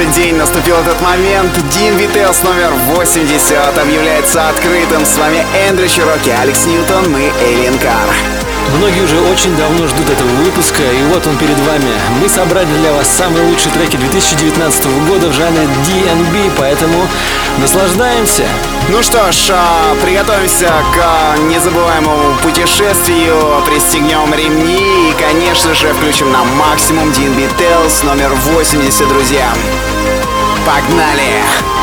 этот день, наступил этот момент. Дин Витес номер 80 объявляется открытым. С вами Эндрю Чироки, Алекс Ньютон, мы Эйлин Кар. Многие уже очень давно ждут этого выпуска, и вот он перед вами. Мы собрали для вас самые лучшие треки 2019 года в жанре DNB, поэтому наслаждаемся. Ну что ж, а, приготовимся к а, незабываемому путешествию, пристегнем ремни и, конечно же, включим на максимум DNB Tales номер 80, друзья. Погнали! Bro.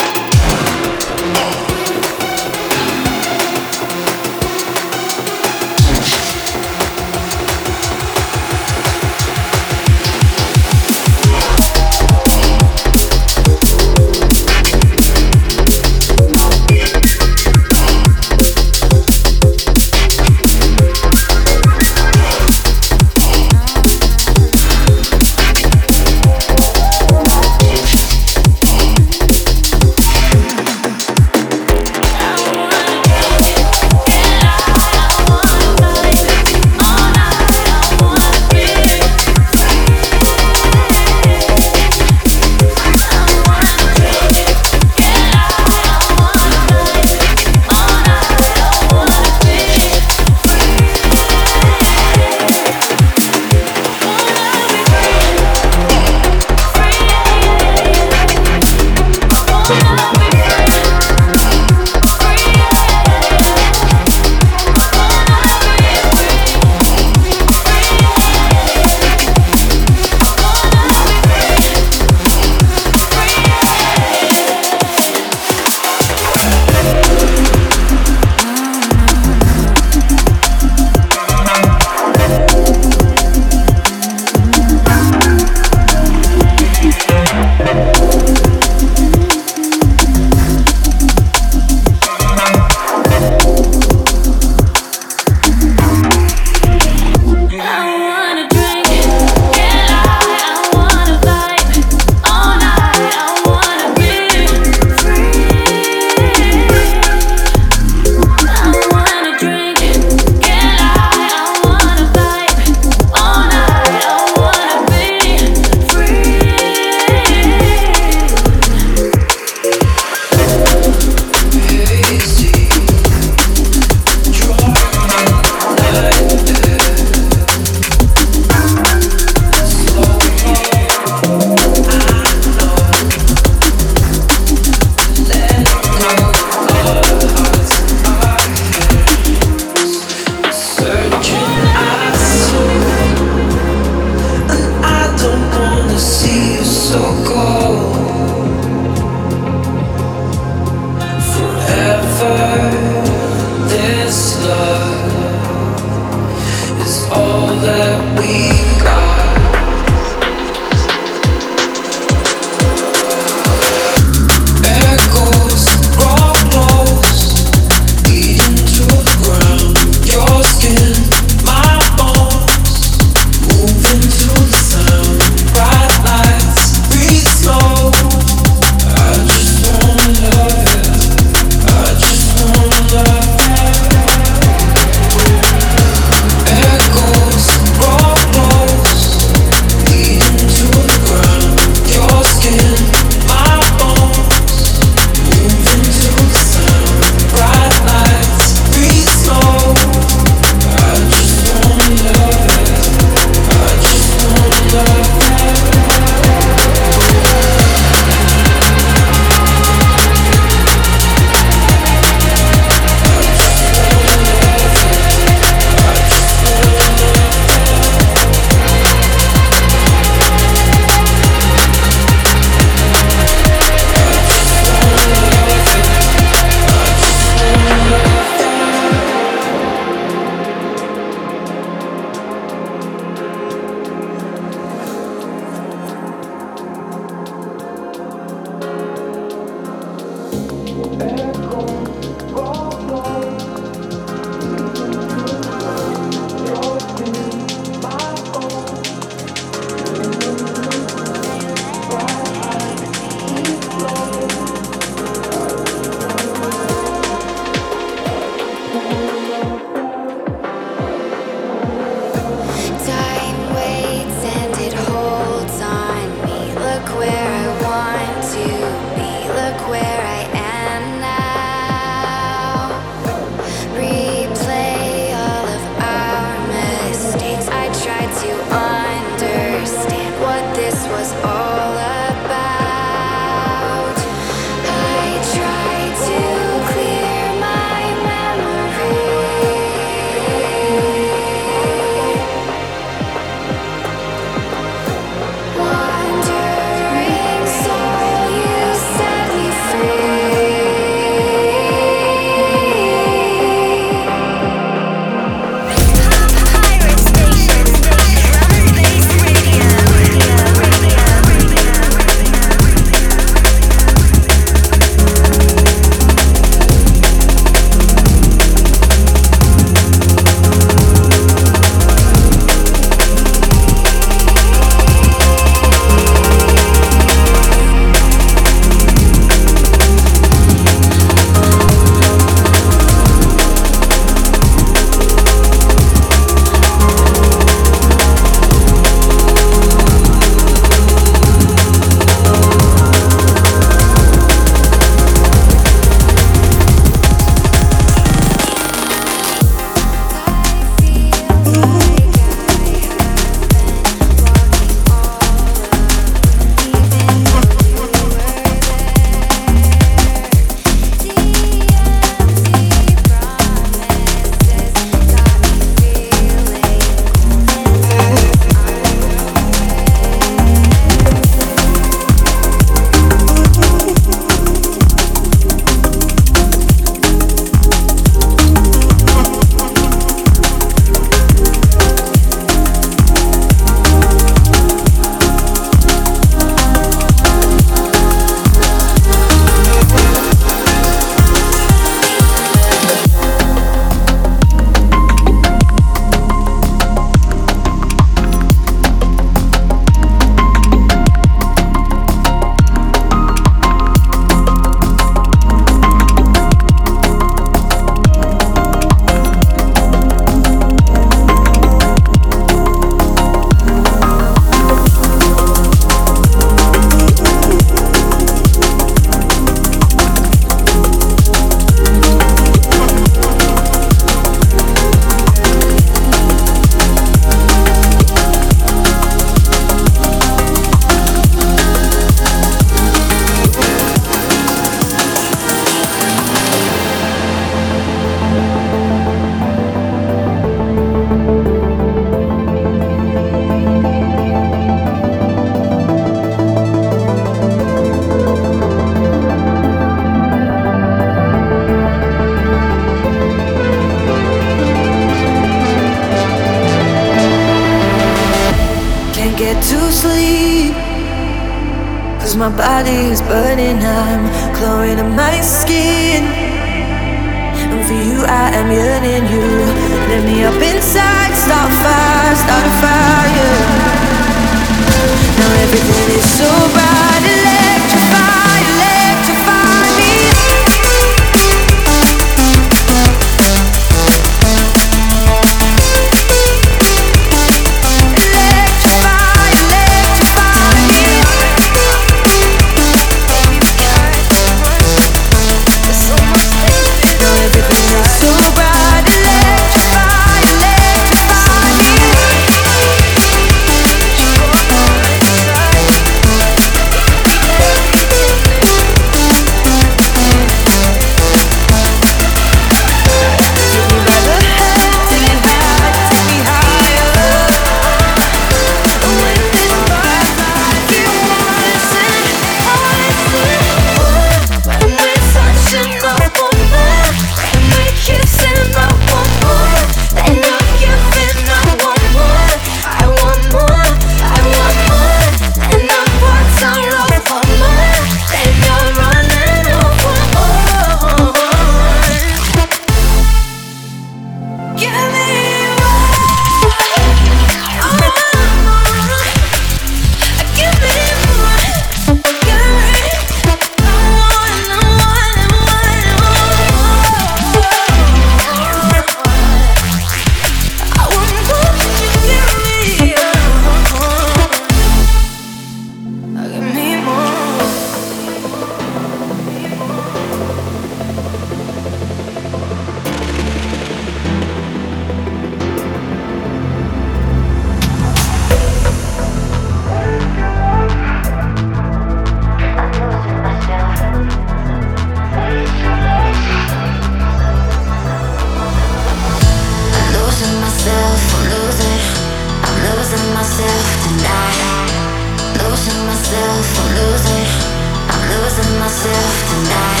myself tonight.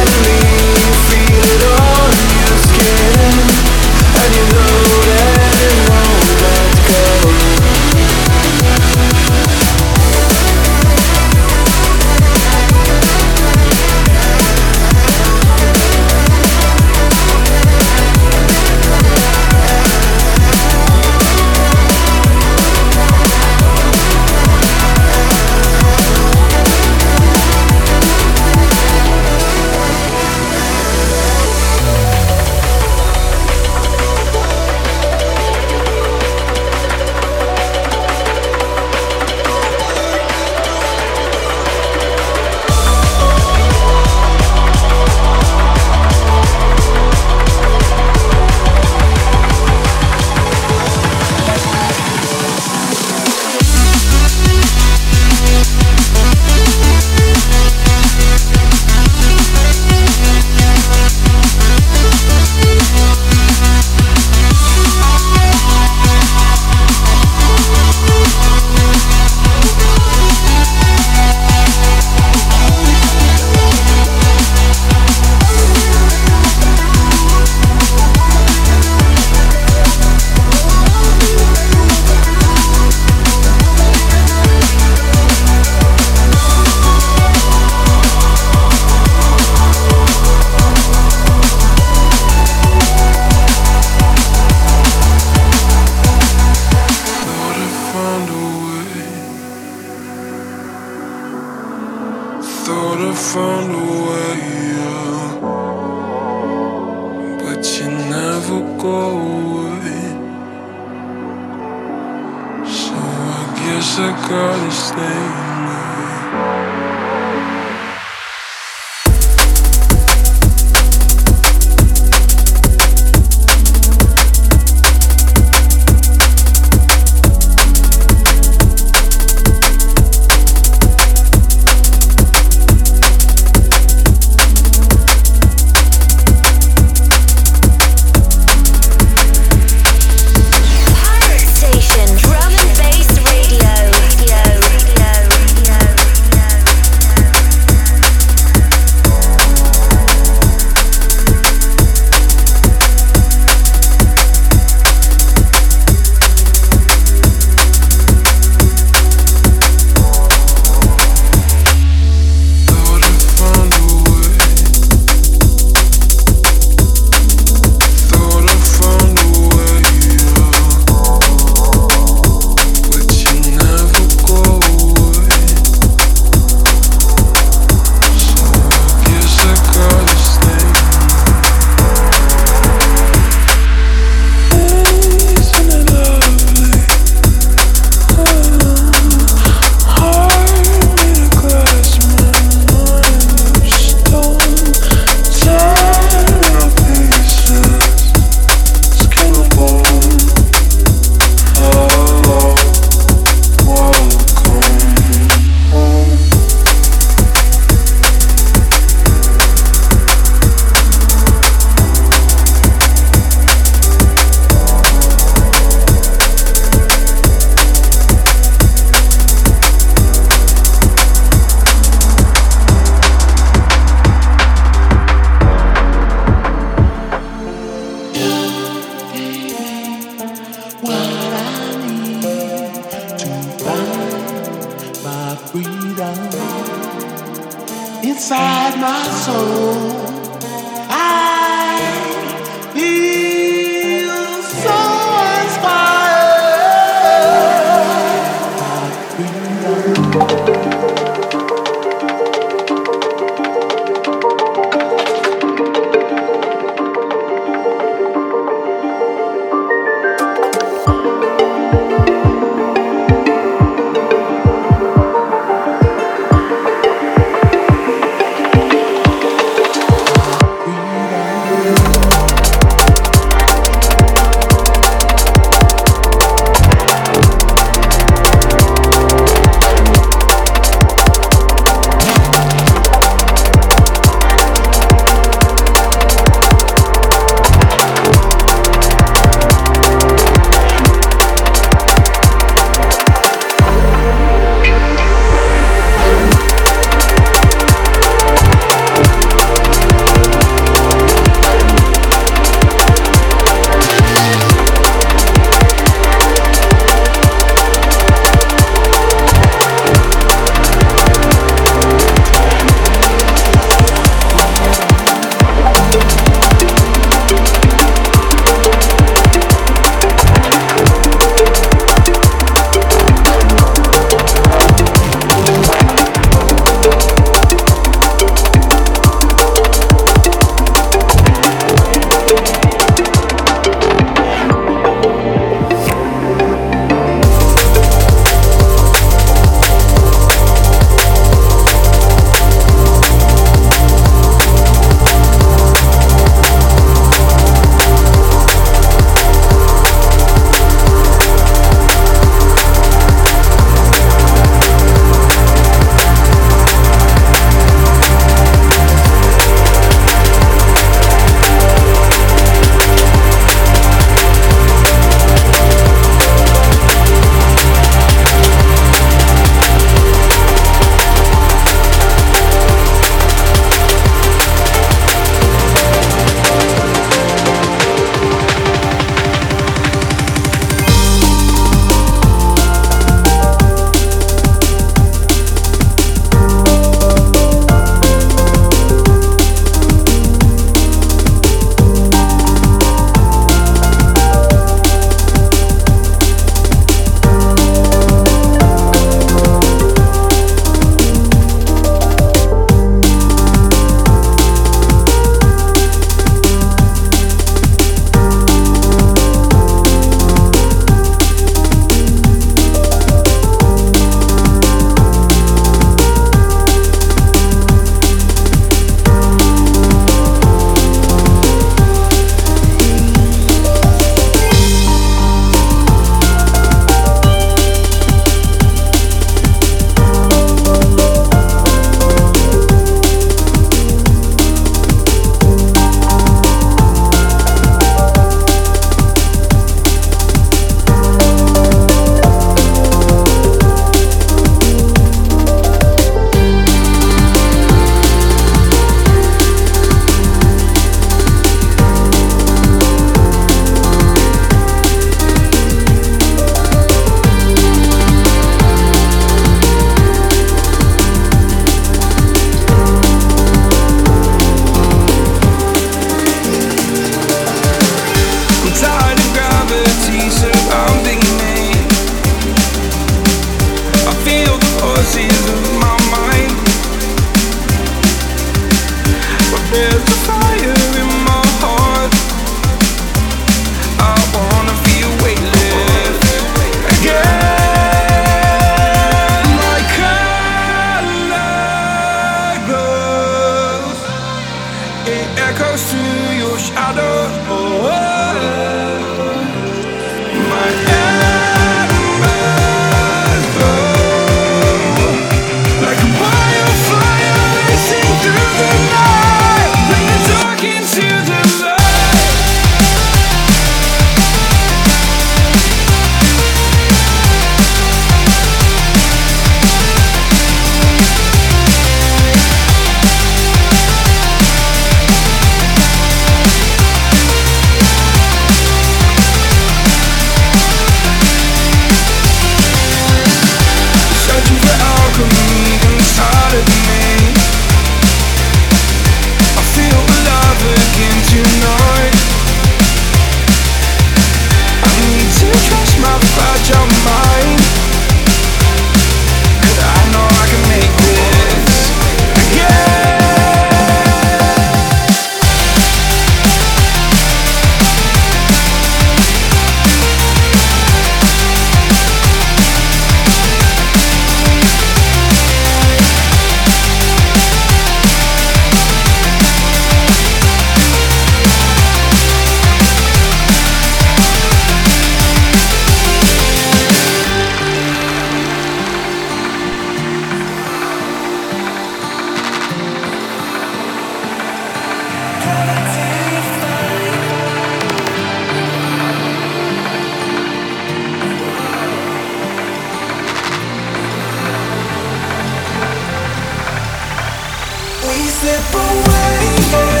slip away.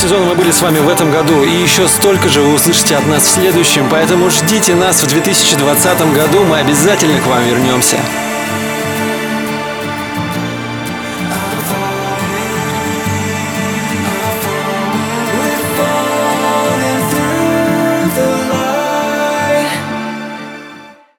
Сезона мы были с вами в этом году, и еще столько же вы услышите от нас в следующем, поэтому ждите нас в 2020 году, мы обязательно к вам вернемся.